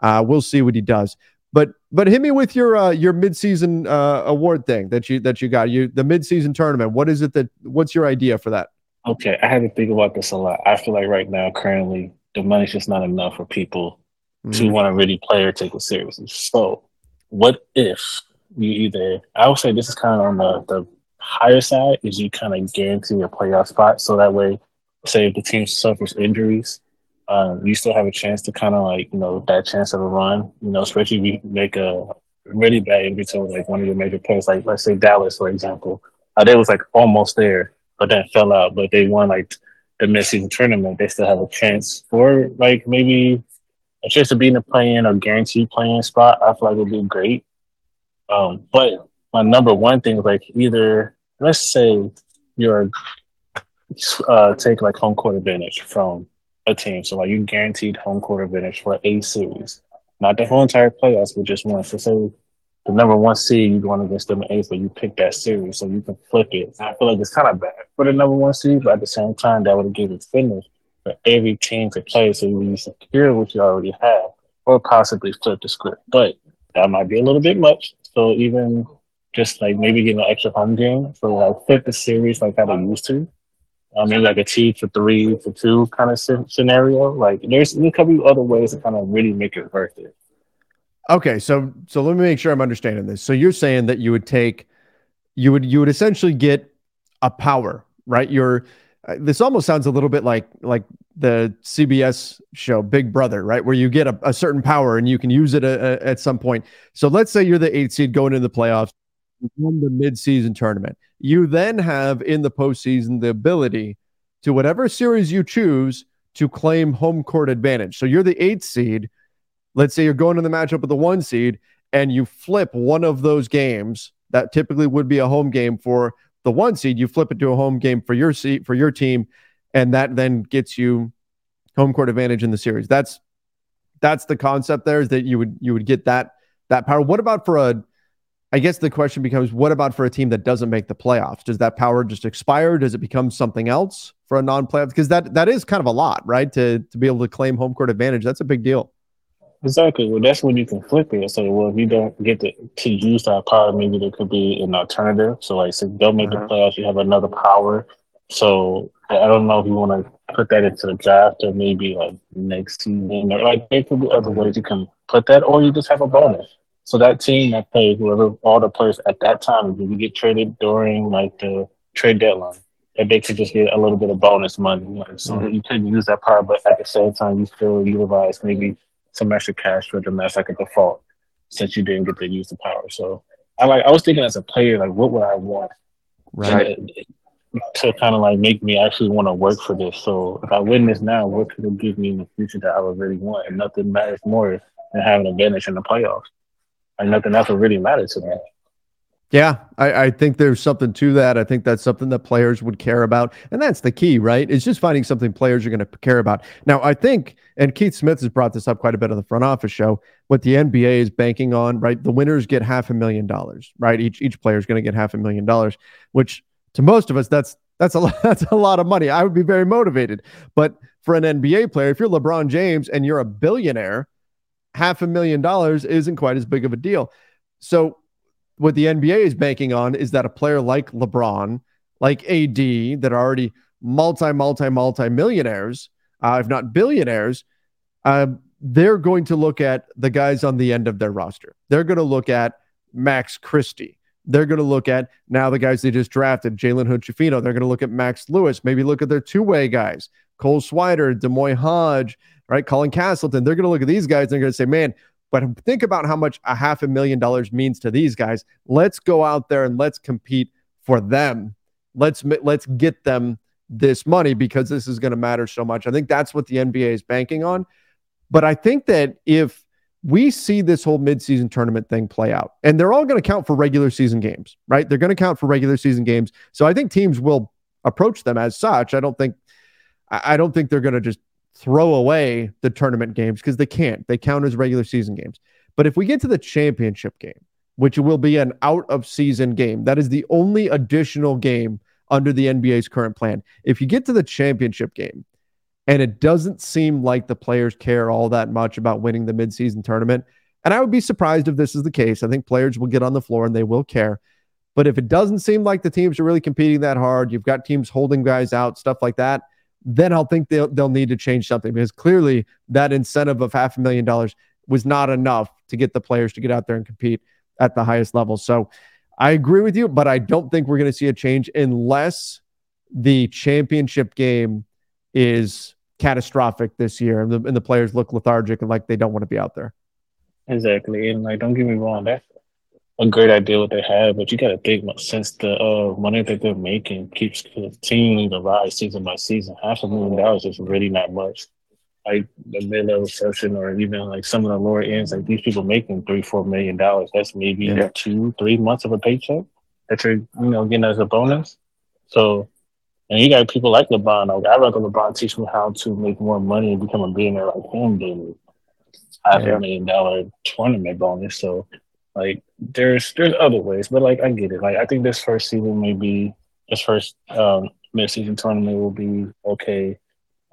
uh, we'll see what he does. But but hit me with your uh, your midseason uh, award thing that you that you got you the midseason tournament. What is it that what's your idea for that? Okay, I had to think about this a lot. I feel like right now, currently, the money's just not enough for people mm-hmm. to want to really play or take it seriously. So, what if you either? I would say this is kind of on the the higher side is you kind of guarantee a playoff spot. So that way, say if the team suffers injuries, um, you still have a chance to kind of like, you know, that chance of a run, you know, especially if you make a really bad injury to like one of your major players, like let's say Dallas, for example. Uh, they was like almost there, but then fell out, but they won like the mid-season tournament. They still have a chance for like maybe a chance to be in the play-in or guaranteed playing spot. I feel like would be great. Um, but my number one thing is like either let's say you're uh, take like home court advantage from a team. So like you guaranteed home court advantage for a series, not the whole entire playoffs, but just one. So say the number one seed you're going against them in eighth, but you pick that series, so you can flip it. I feel like it's kind of bad for the number one seed, but at the same time, that would give it finish for every team to play, so you secure what you already have, or possibly flip the script. But that might be a little bit much. So even just like maybe get an extra home game for like flip the series like how they used to. Um, maybe like a T for three for two kind of scenario. Like there's, there's a couple other ways to kind of really make it worth it. Okay, so so let me make sure I'm understanding this. So you're saying that you would take, you would you would essentially get a power, right? You're uh, this almost sounds a little bit like like the CBS show Big Brother, right? Where you get a, a certain power and you can use it a, a, at some point. So let's say you're the eight seed going into the playoffs won the midseason tournament. You then have in the postseason the ability to whatever series you choose to claim home court advantage. So you're the eighth seed. Let's say you're going to the matchup with the one seed and you flip one of those games that typically would be a home game for the one seed. You flip it to a home game for your seat for your team, and that then gets you home court advantage in the series. That's that's the concept there is that you would you would get that that power. What about for a I guess the question becomes what about for a team that doesn't make the playoffs? Does that power just expire? Does it become something else for a non-playoff? Because that that is kind of a lot, right? To to be able to claim home court advantage, that's a big deal. Exactly. Well, that's when you can flip it and say, well, if you don't get to, to use that power, maybe there could be an alternative. So, like, so don't make uh-huh. the playoffs, you have another power. So, I don't know if you want to put that into the draft or maybe like next season or like there could be other ways you can put that, or you just have a bonus. So that team that played whoever all the players at that time, if you get traded during like the trade deadline, that they could just get a little bit of bonus money. Like, so mm-hmm. you couldn't use that power, but at the same time, you still utilize maybe some extra cash for them as like a default. since you didn't get to use the power. So I like I was thinking as a player, like what would I want? Right. To kind of like make me actually want to work for this. So if I win this now, what could it give me in the future that I would really want? And nothing matters more than having an advantage in the playoffs. Like nothing else would really matter to me. Yeah, I, I, think there's something to that. I think that's something that players would care about. And that's the key, right? It's just finding something players are going to care about. Now, I think, and Keith Smith has brought this up quite a bit on the front office show, what the NBA is banking on, right? The winners get half a million dollars, right? Each each player is going to get half a million dollars, which to most of us, that's that's a lot, [laughs] that's a lot of money. I would be very motivated. But for an NBA player, if you're LeBron James and you're a billionaire, half a million dollars isn't quite as big of a deal. So what the NBA is banking on is that a player like LeBron, like AD, that are already multi, multi, multi millionaires, uh, if not billionaires, uh, they're going to look at the guys on the end of their roster. They're going to look at Max Christie. They're going to look at now the guys they just drafted, Jalen Hood. They're going to look at Max Lewis, maybe look at their two way guys, Cole Swider, D'Moi Hodge, right? Colin Castleton. They're going to look at these guys. And they're going to say, man, but think about how much a half a million dollars means to these guys. Let's go out there and let's compete for them. Let's let's get them this money because this is going to matter so much. I think that's what the NBA is banking on. But I think that if we see this whole midseason tournament thing play out, and they're all going to count for regular season games, right? They're going to count for regular season games. So I think teams will approach them as such. I don't think I don't think they're going to just throw away the tournament games because they can't. They count as regular season games. But if we get to the championship game, which will be an out of season game, that is the only additional game under the NBA's current plan. If you get to the championship game and it doesn't seem like the players care all that much about winning the midseason tournament, and I would be surprised if this is the case. I think players will get on the floor and they will care. But if it doesn't seem like the teams are really competing that hard, you've got teams holding guys out, stuff like that, then I'll think they'll, they'll need to change something because clearly that incentive of half a million dollars was not enough to get the players to get out there and compete at the highest level. So I agree with you, but I don't think we're going to see a change unless the championship game is catastrophic this year and the, and the players look lethargic and like they don't want to be out there. Exactly. And like, don't get me wrong, that's a great idea what they have, but you got to think since the uh, money that they're making keeps continuing to rise season by season, half a million dollars is really not much. Like the mid level session or even like some of the lower ends, like these people making three, four million dollars. That's maybe yeah. two, three months of a paycheck that you're, you know, getting as a bonus. So, and you got people like LeBron. Like I'd rather LeBron teach me how to make more money and become a billionaire like him than half yeah. a million dollar tournament bonus. So like there's there's other ways, but like I get it. Like I think this first season may be this first um, mid-season tournament will be okay,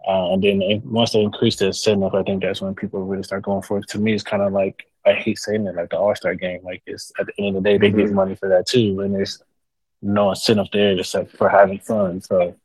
uh, and then once they increase the incentive, I think that's when people really start going for it. To me, it's kind of like I hate saying it, like the All Star game. Like it's at the end of the day, they mm-hmm. get money for that too, and there's no incentive there except for having fun. So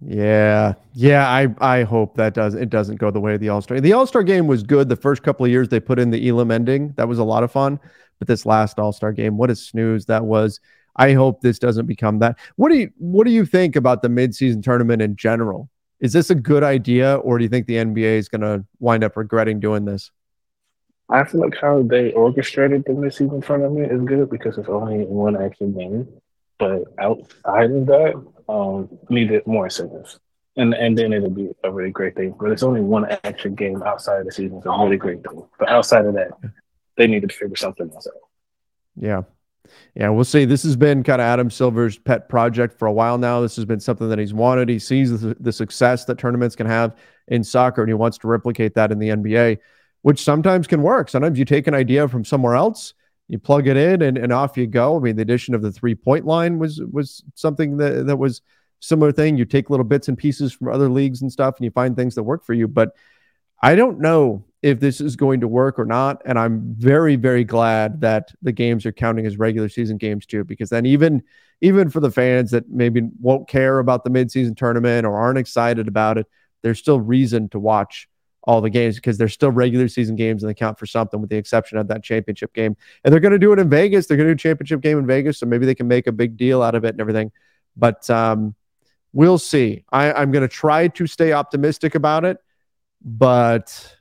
yeah, yeah. I I hope that does it doesn't go the way of the All Star. The All Star game was good. The first couple of years they put in the Elam ending, that was a lot of fun. But this last All Star game, what a snooze that was. I hope this doesn't become that. What do you What do you think about the midseason tournament in general? Is this a good idea, or do you think the NBA is going to wind up regretting doing this? I feel like how they orchestrated the midseason tournament is good because it's only one actual game. But outside of that, um, needed more incentives. And and then it'll be a really great thing. But it's only one extra game outside of the season. It's a really great thing. But outside of that, they need to figure something else out. Yeah. Yeah, we'll see. This has been kind of Adam Silver's pet project for a while now. This has been something that he's wanted. He sees the, the success that tournaments can have in soccer, and he wants to replicate that in the NBA, which sometimes can work. Sometimes you take an idea from somewhere else you plug it in and, and off you go. I mean, the addition of the three point line was was something that, that was similar thing. You take little bits and pieces from other leagues and stuff and you find things that work for you. But I don't know if this is going to work or not. And I'm very, very glad that the games are counting as regular season games too, because then even even for the fans that maybe won't care about the midseason tournament or aren't excited about it, there's still reason to watch all the games because they're still regular season games and they count for something with the exception of that championship game. And they're going to do it in Vegas. They're going to do a championship game in Vegas. So maybe they can make a big deal out of it and everything. But um, we'll see. I, I'm going to try to stay optimistic about it. But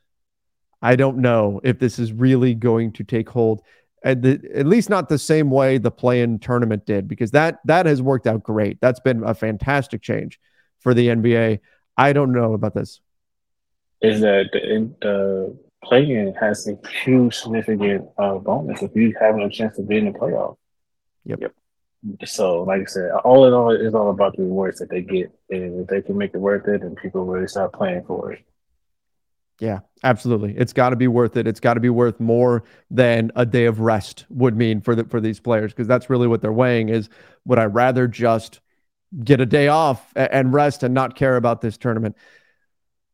I don't know if this is really going to take hold at, the, at least not the same way the play-in tournament did because that that has worked out great. That's been a fantastic change for the NBA. I don't know about this. Is that the, the play-in has a huge significant uh, bonus if you have a chance to be in the playoff. Yep. yep. So, like I said, all in all, it's all about the rewards that they get, and if they can make it worth it, and people really start playing for it. Yeah, absolutely. It's got to be worth it. It's got to be worth more than a day of rest would mean for the for these players because that's really what they're weighing is would I rather just get a day off and rest and not care about this tournament.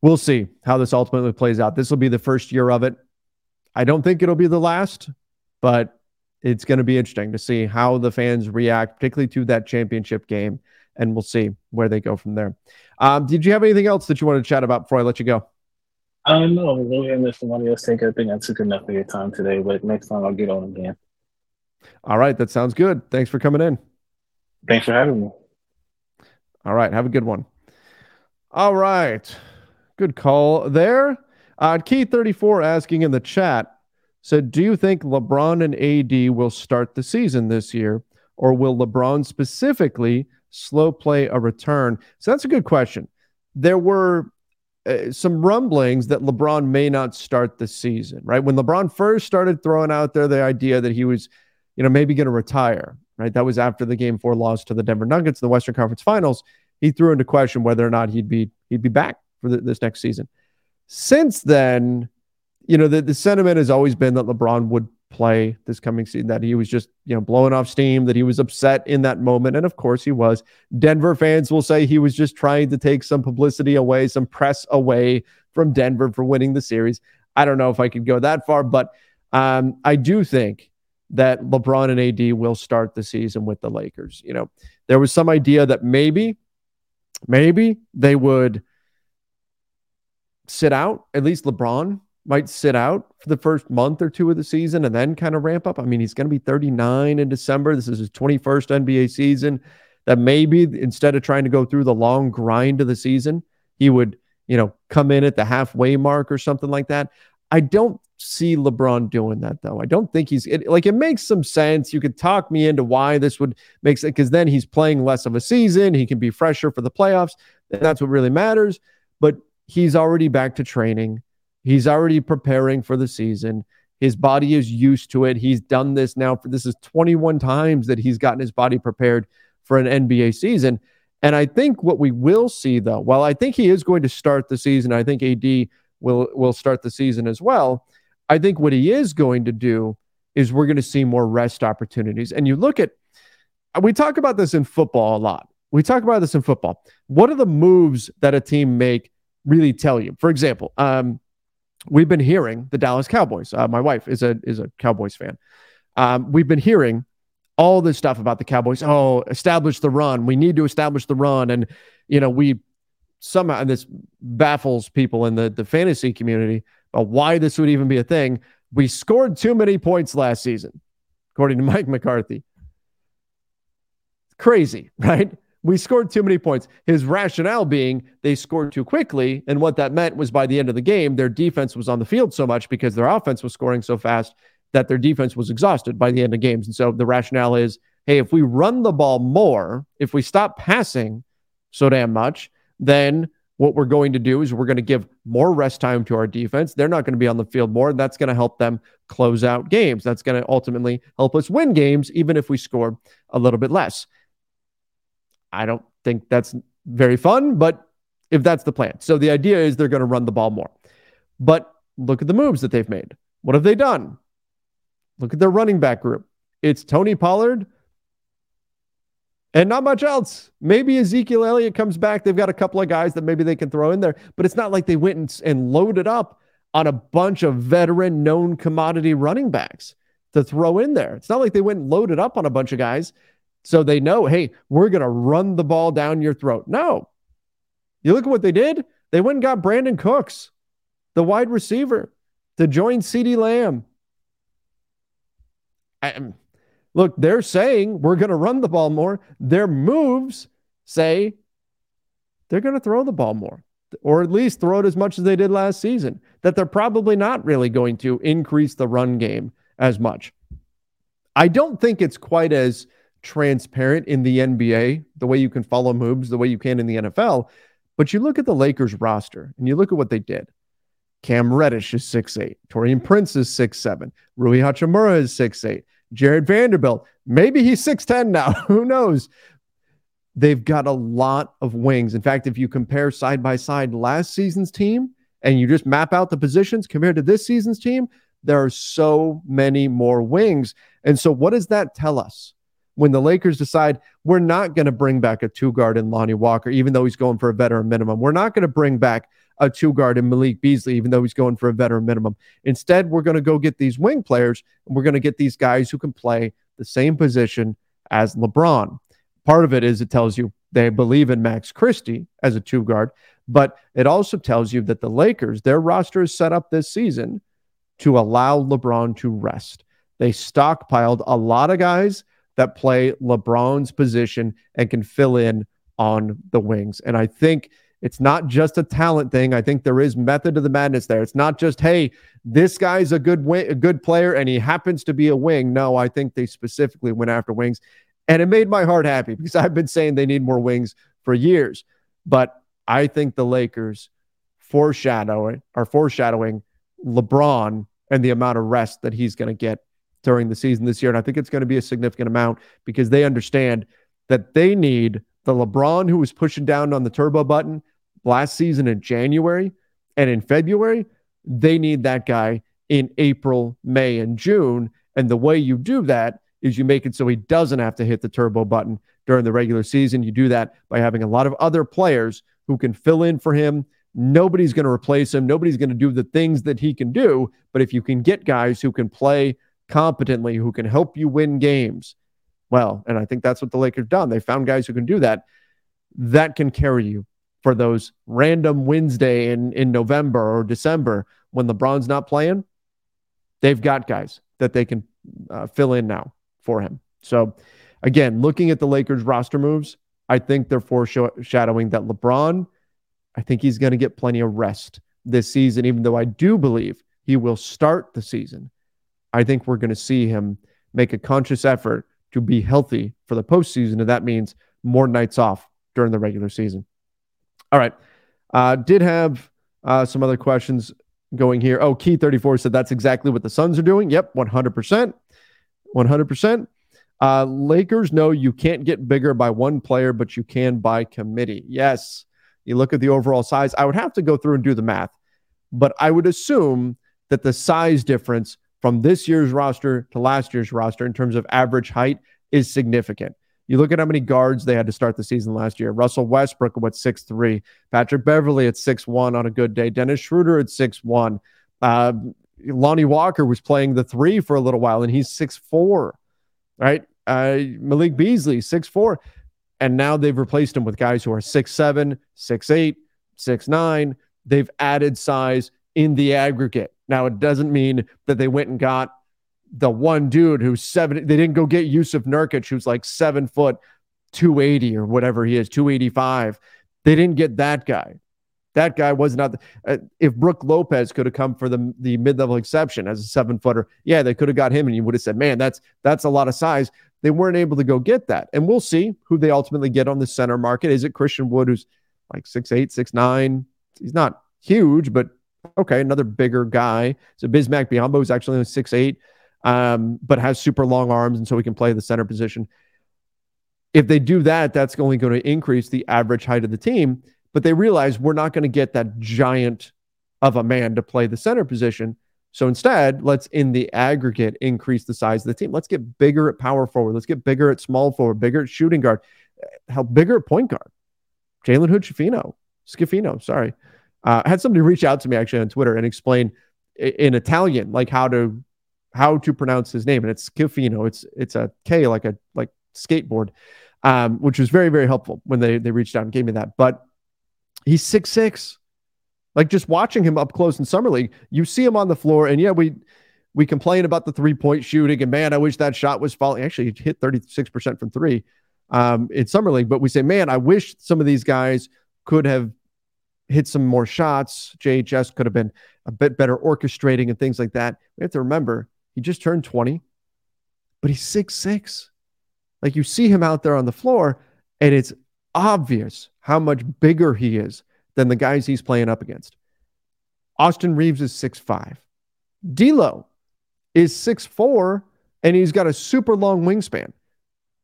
We'll see how this ultimately plays out. This will be the first year of it. I don't think it'll be the last, but it's going to be interesting to see how the fans react, particularly to that championship game, and we'll see where they go from there. Um, did you have anything else that you want to chat about before I let you go? I don't know. Really, I let somebody else take. I think I took enough of your time today, but next time I'll get on again. All right, that sounds good. Thanks for coming in. Thanks for having me. All right, have a good one. All right, good call there. Uh, Key thirty four asking in the chat said, "Do you think LeBron and AD will start the season this year, or will LeBron specifically slow play a return?" So that's a good question. There were uh, some rumblings that LeBron may not start the season, right? When LeBron first started throwing out there the idea that he was, you know, maybe going to retire, right? That was after the game four loss to the Denver Nuggets in the Western Conference Finals. He threw into question whether or not he'd be he'd be back for the, this next season. Since then, you know, the, the sentiment has always been that LeBron would play this coming season, that he was just, you know, blowing off steam, that he was upset in that moment. And of course he was. Denver fans will say he was just trying to take some publicity away, some press away from Denver for winning the series. I don't know if I could go that far, but um, I do think that LeBron and AD will start the season with the Lakers. You know, there was some idea that maybe, maybe they would sit out, at least LeBron might sit out for the first month or two of the season and then kind of ramp up. I mean, he's going to be 39 in December. This is his 21st NBA season. That maybe instead of trying to go through the long grind of the season, he would, you know, come in at the halfway mark or something like that. I don't see LeBron doing that though. I don't think he's it, like it makes some sense. You could talk me into why this would make sense because then he's playing less of a season. He can be fresher for the playoffs. And that's what really matters. But he's already back to training. He's already preparing for the season. His body is used to it. He's done this now for this is 21 times that he's gotten his body prepared for an NBA season. And I think what we will see though, while I think he is going to start the season, I think AD will will start the season as well. I think what he is going to do is we're going to see more rest opportunities. And you look at we talk about this in football a lot. We talk about this in football. What are the moves that a team make really tell you? For example, um, we've been hearing the Dallas Cowboys. Uh, my wife is a is a Cowboys fan. Um, we've been hearing all this stuff about the Cowboys. Oh, establish the run. We need to establish the run, and you know we somehow and this baffles people in the the fantasy community about why this would even be a thing. We scored too many points last season, according to [laughs] Mike McCarthy. Crazy, [laughs] right? We scored too many points. His rationale being they scored too quickly. And what that meant was by the end of the game, their defense was on the field so much because their offense was scoring so fast that their defense was exhausted by the end of games. And so the rationale is hey, if we run the ball more, if we stop passing so damn much, then what we're going to do is we're going to give more rest time to our defense. They're not going to be on the field more. That's going to help them close out games. That's going to ultimately help us win games, even if we score a little bit less. I don't think that's very fun, but if that's the plan. So the idea is they're going to run the ball more. But look at the moves that they've made. What have they done? Look at their running back group. It's Tony Pollard and not much else. Maybe Ezekiel Elliott comes back. They've got a couple of guys that maybe they can throw in there, but it's not like they went and, and loaded up on a bunch of veteran, known commodity running backs to throw in there. It's not like they went and loaded up on a bunch of guys so they know, hey, we're going to run the ball down your throat. No. You look at what they did. They went and got Brandin Cooks, the wide receiver, to join CeeDee Lamb. I, look, they're saying we're going to run the ball more. Their moves say they're going to throw the ball more. or at least throw it as much as they did last season, that they're probably not really going to increase the run game as much. I don't think it's quite as transparent in the NBA, the way you can follow moves, the way you can in the NFL. But you look at the Lakers roster and you look at what they did. Cam Reddish is 6'8. Taurean Prince is 6'7. Rui Hachimura is 6'8. Jarred Vanderbilt, maybe he's 6'10 now. [laughs] Who knows? They've got a lot of wings. In fact, if you compare side by side last season's team and you just map out the positions compared to this season's team, there are so many more wings. And so, what does that tell us? When the Lakers decide we're not going to bring back a two guard in Lonnie Walker, even though he's going for a veteran minimum, we're not going to bring back a two guard in Malik Beasley, even though he's going for a veteran minimum. Instead, we're going to go get these wing players and we're going to get these guys who can play the same position as LeBron. Part of it is it tells you they believe in Max Christie as a two guard, but it also tells you that the Lakers, their roster is set up this season to allow LeBron to rest. They stockpiled a lot of guys that play LeBron's position and can fill in on the wings. And I think it's not just a talent thing. I think there is method to the madness there. It's not just, hey, this guy's a good a good player and he happens to be a wing. No, I think they specifically went after wings. And it made my heart happy because [laughs] I've been saying they need more wings for years. But I think the Lakers foreshadowing are foreshadowing LeBron and the amount of rest that he's going to get during the season this year. And I think it's going to be a significant amount because they understand that they need the LeBron who was pushing down on the turbo button last season in January and in February. They need that guy in April, May, and June. And the way you do that is you make it so he doesn't have to hit the turbo button during the regular season. You do that by having a lot of other players who can fill in for him Nobody's going to replace him. Nobody's going to do the things that he can do. But if you can get guys who can play competently, who can help you win games, well, and I think that's what the Lakers done. They found guys who can do that. That can carry you for those random Wednesday in, in November or December when LeBron's not playing. They've got guys that they can uh, fill in now for him. So, again, looking at the Lakers roster moves, I think they're foreshadowing that LeBron I think he's going to get plenty of rest this season, even though I do believe he will start the season. I think we're going to see him make a conscious effort to be healthy for the postseason. And that means more nights off during the regular season. All right. Uh, did have uh, some other questions going here. Oh, Key 34 said that's exactly what the Suns are doing. Yep, 100%. 100%. Uh, Lakers know you can't get bigger by one player, but you can by committee. Yes. You look at the overall size. I would have to go through and do the math, but I would assume that the size difference from this year's roster to last year's roster in terms of average height is significant. You look at how many guards they had to start the season last year. Russell Westbrook at six three, Patrick Beverley at six one on a good day, Dennis Schroeder at six one. Uh, Lonnie Walker was playing the three for a little while, and he's six four, right? Uh, Malik Beasley six four. And now they've replaced him with guys who are six seven, six eight, six nine. They've added size in the aggregate. Now, it doesn't mean that they went and got the one dude who's seven. They didn't go get Jusuf Nurkic, who's like seven foot, 280 or whatever he is, 285. They didn't get that guy. That guy was not. Uh, if Brook Lopez could have come for the the mid level exception as a seven footer, yeah, they could have got him, and you would have said, "Man, that's that's a lot of size." They weren't able to go get that. And we'll see who they ultimately get on the center market. Is it Christian Wood, who's like six eight, six nine? He's not huge, but okay, another bigger guy. So Bismack Biyombo is actually only six eight, um, but has super long arms, and so he can play the center position. If they do that, that's only going to increase the average height of the team. But they realize we're not going to get that giant of a man to play the center position. So instead, let's in the aggregate increase the size of the team. Let's get bigger at power forward. Let's get bigger at small forward, bigger at shooting guard, help bigger at point guard. Jalen Hood Schifino, sorry. Uh, I had somebody reach out to me actually on Twitter and explain in Italian like how to how to pronounce his name, and it's Schifino. It's it's a K like a like skateboard, um, which was very very helpful when they they reached out and gave me that. But he's six six. Like just watching him up close in summer league, you see him on the floor, and yeah, we we complain about the three point shooting, and man, I wish that shot was falling. Actually, he hit thirty six percent from three um, in summer league, but we say, man, I wish some of these guys could have hit some more shots. JHS could have been a bit better orchestrating and things like that. We have to remember he just turned 20, but he's six six. Like you see him out there on the floor, and it's obvious how much bigger he is than the guys he's playing up against. Austin Reaves is six five. D'Lo is six four, and he's got a super long wingspan,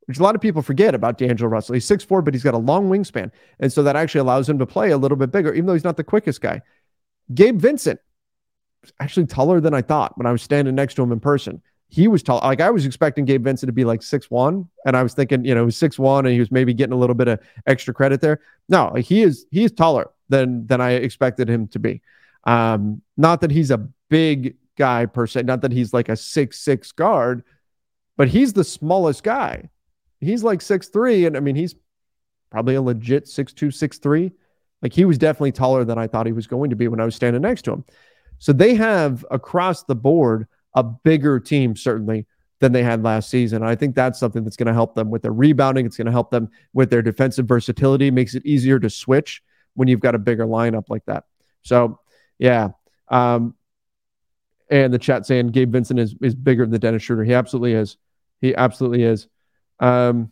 which a lot of people forget about D'Angelo Russell. He's six four, but he's got a long wingspan, and so that actually allows him to play a little bit bigger, even though he's not the quickest guy. Gabe Vincent, actually taller than I thought when I was standing next to him in person. He was tall. Like I was expecting Gabe Vincent to be like six one, and I was thinking, you know, he was six one, and he was maybe getting a little bit of extra credit there. No, he is he is taller than than I expected him to be. Um, not that he's a big guy per se, not that he's like a six six guard, but he's the smallest guy. He's like six three, and I mean he's probably a legit six two six three. Like he was definitely taller than I thought he was going to be when I was standing next to him. So they have across the board a bigger team, certainly, than they had last season. I think that's something that's going to help them with their rebounding. It's going to help them with their defensive versatility. It makes it easier to switch when you've got a bigger lineup like that. So, yeah. Um, and the chat saying Gabe Vincent is, is bigger than Dennis Schroeder. He absolutely is. He absolutely is. Um,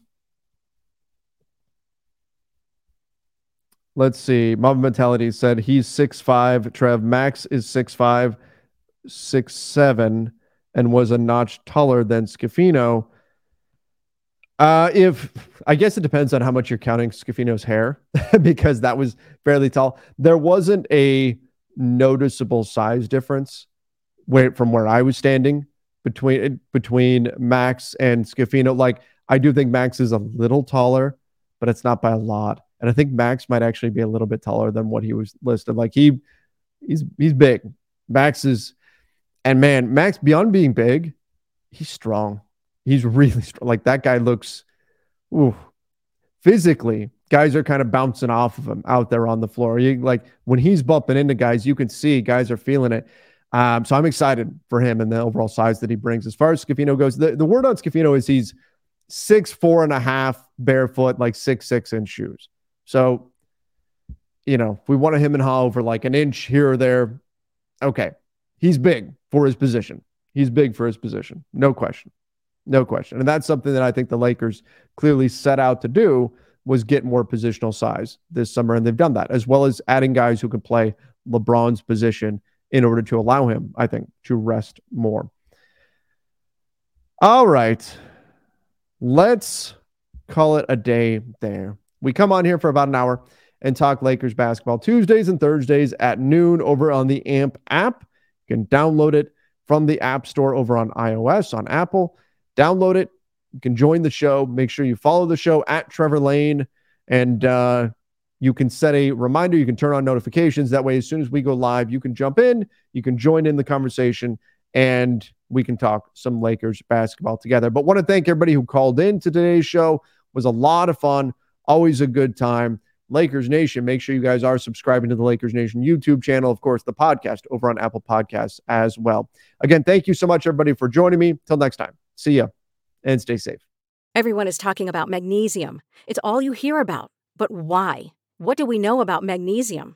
Let's see. Mob Mentality said he's six five. Trev Max is six five, six seven, and was a notch taller than Schifino. Uh, if I guess it depends on how much you're counting Schifino's hair, [laughs] because that was fairly tall. There wasn't a noticeable size difference where from where I was standing between between Max and Schifino. Like I do think Max is a little taller, but it's not by a lot. And I think Max might actually be a little bit taller than what he was listed. Like he he's he's big. Max is and man, Max beyond being big, he's strong. He's [laughs] really strong. Like that guy looks ooh, physically, guys are kind of bouncing off of him out there on the floor. You, like when he's bumping into guys, you can see guys are feeling it. Um, so I'm excited for him and the overall size that he brings. As far as Schifino goes, the, the word on Schifino is he's six, four and a half barefoot, like six, six inch shoes. So, you know, if we want to him and haw over like an inch here or there, okay. He's big for his position. He's big for his position. No question. No question. And that's something that I think the Lakers clearly set out to do was get more positional size this summer. And they've done that, as well as adding guys who can play LeBron's position in order to allow him, I think, to rest more. All right. Let's call it a day there. We come on here for about an hour and talk Lakers basketball Tuesdays and Thursdays at noon over on the AMP app. You can download it from the App Store over on iOS, on Apple. Download it. You can join the show. Make sure you follow the show at Trevor Lane. And uh, you can set a reminder. You can turn on notifications. That way, as soon as we go live, you can jump in, you can join in the conversation, and we can talk some Lakers basketball together. But want to thank everybody who called in to today's show. It was a lot of fun. Always a good time. Lakers Nation, make sure you guys are subscribing to the Lakers Nation YouTube channel. Of course, the podcast over on Apple Podcasts as well. Again, thank you so much, everybody, for joining me. Till next time, see ya and stay safe. Everyone is talking about magnesium. It's all you hear about. But why? What do we know about magnesium?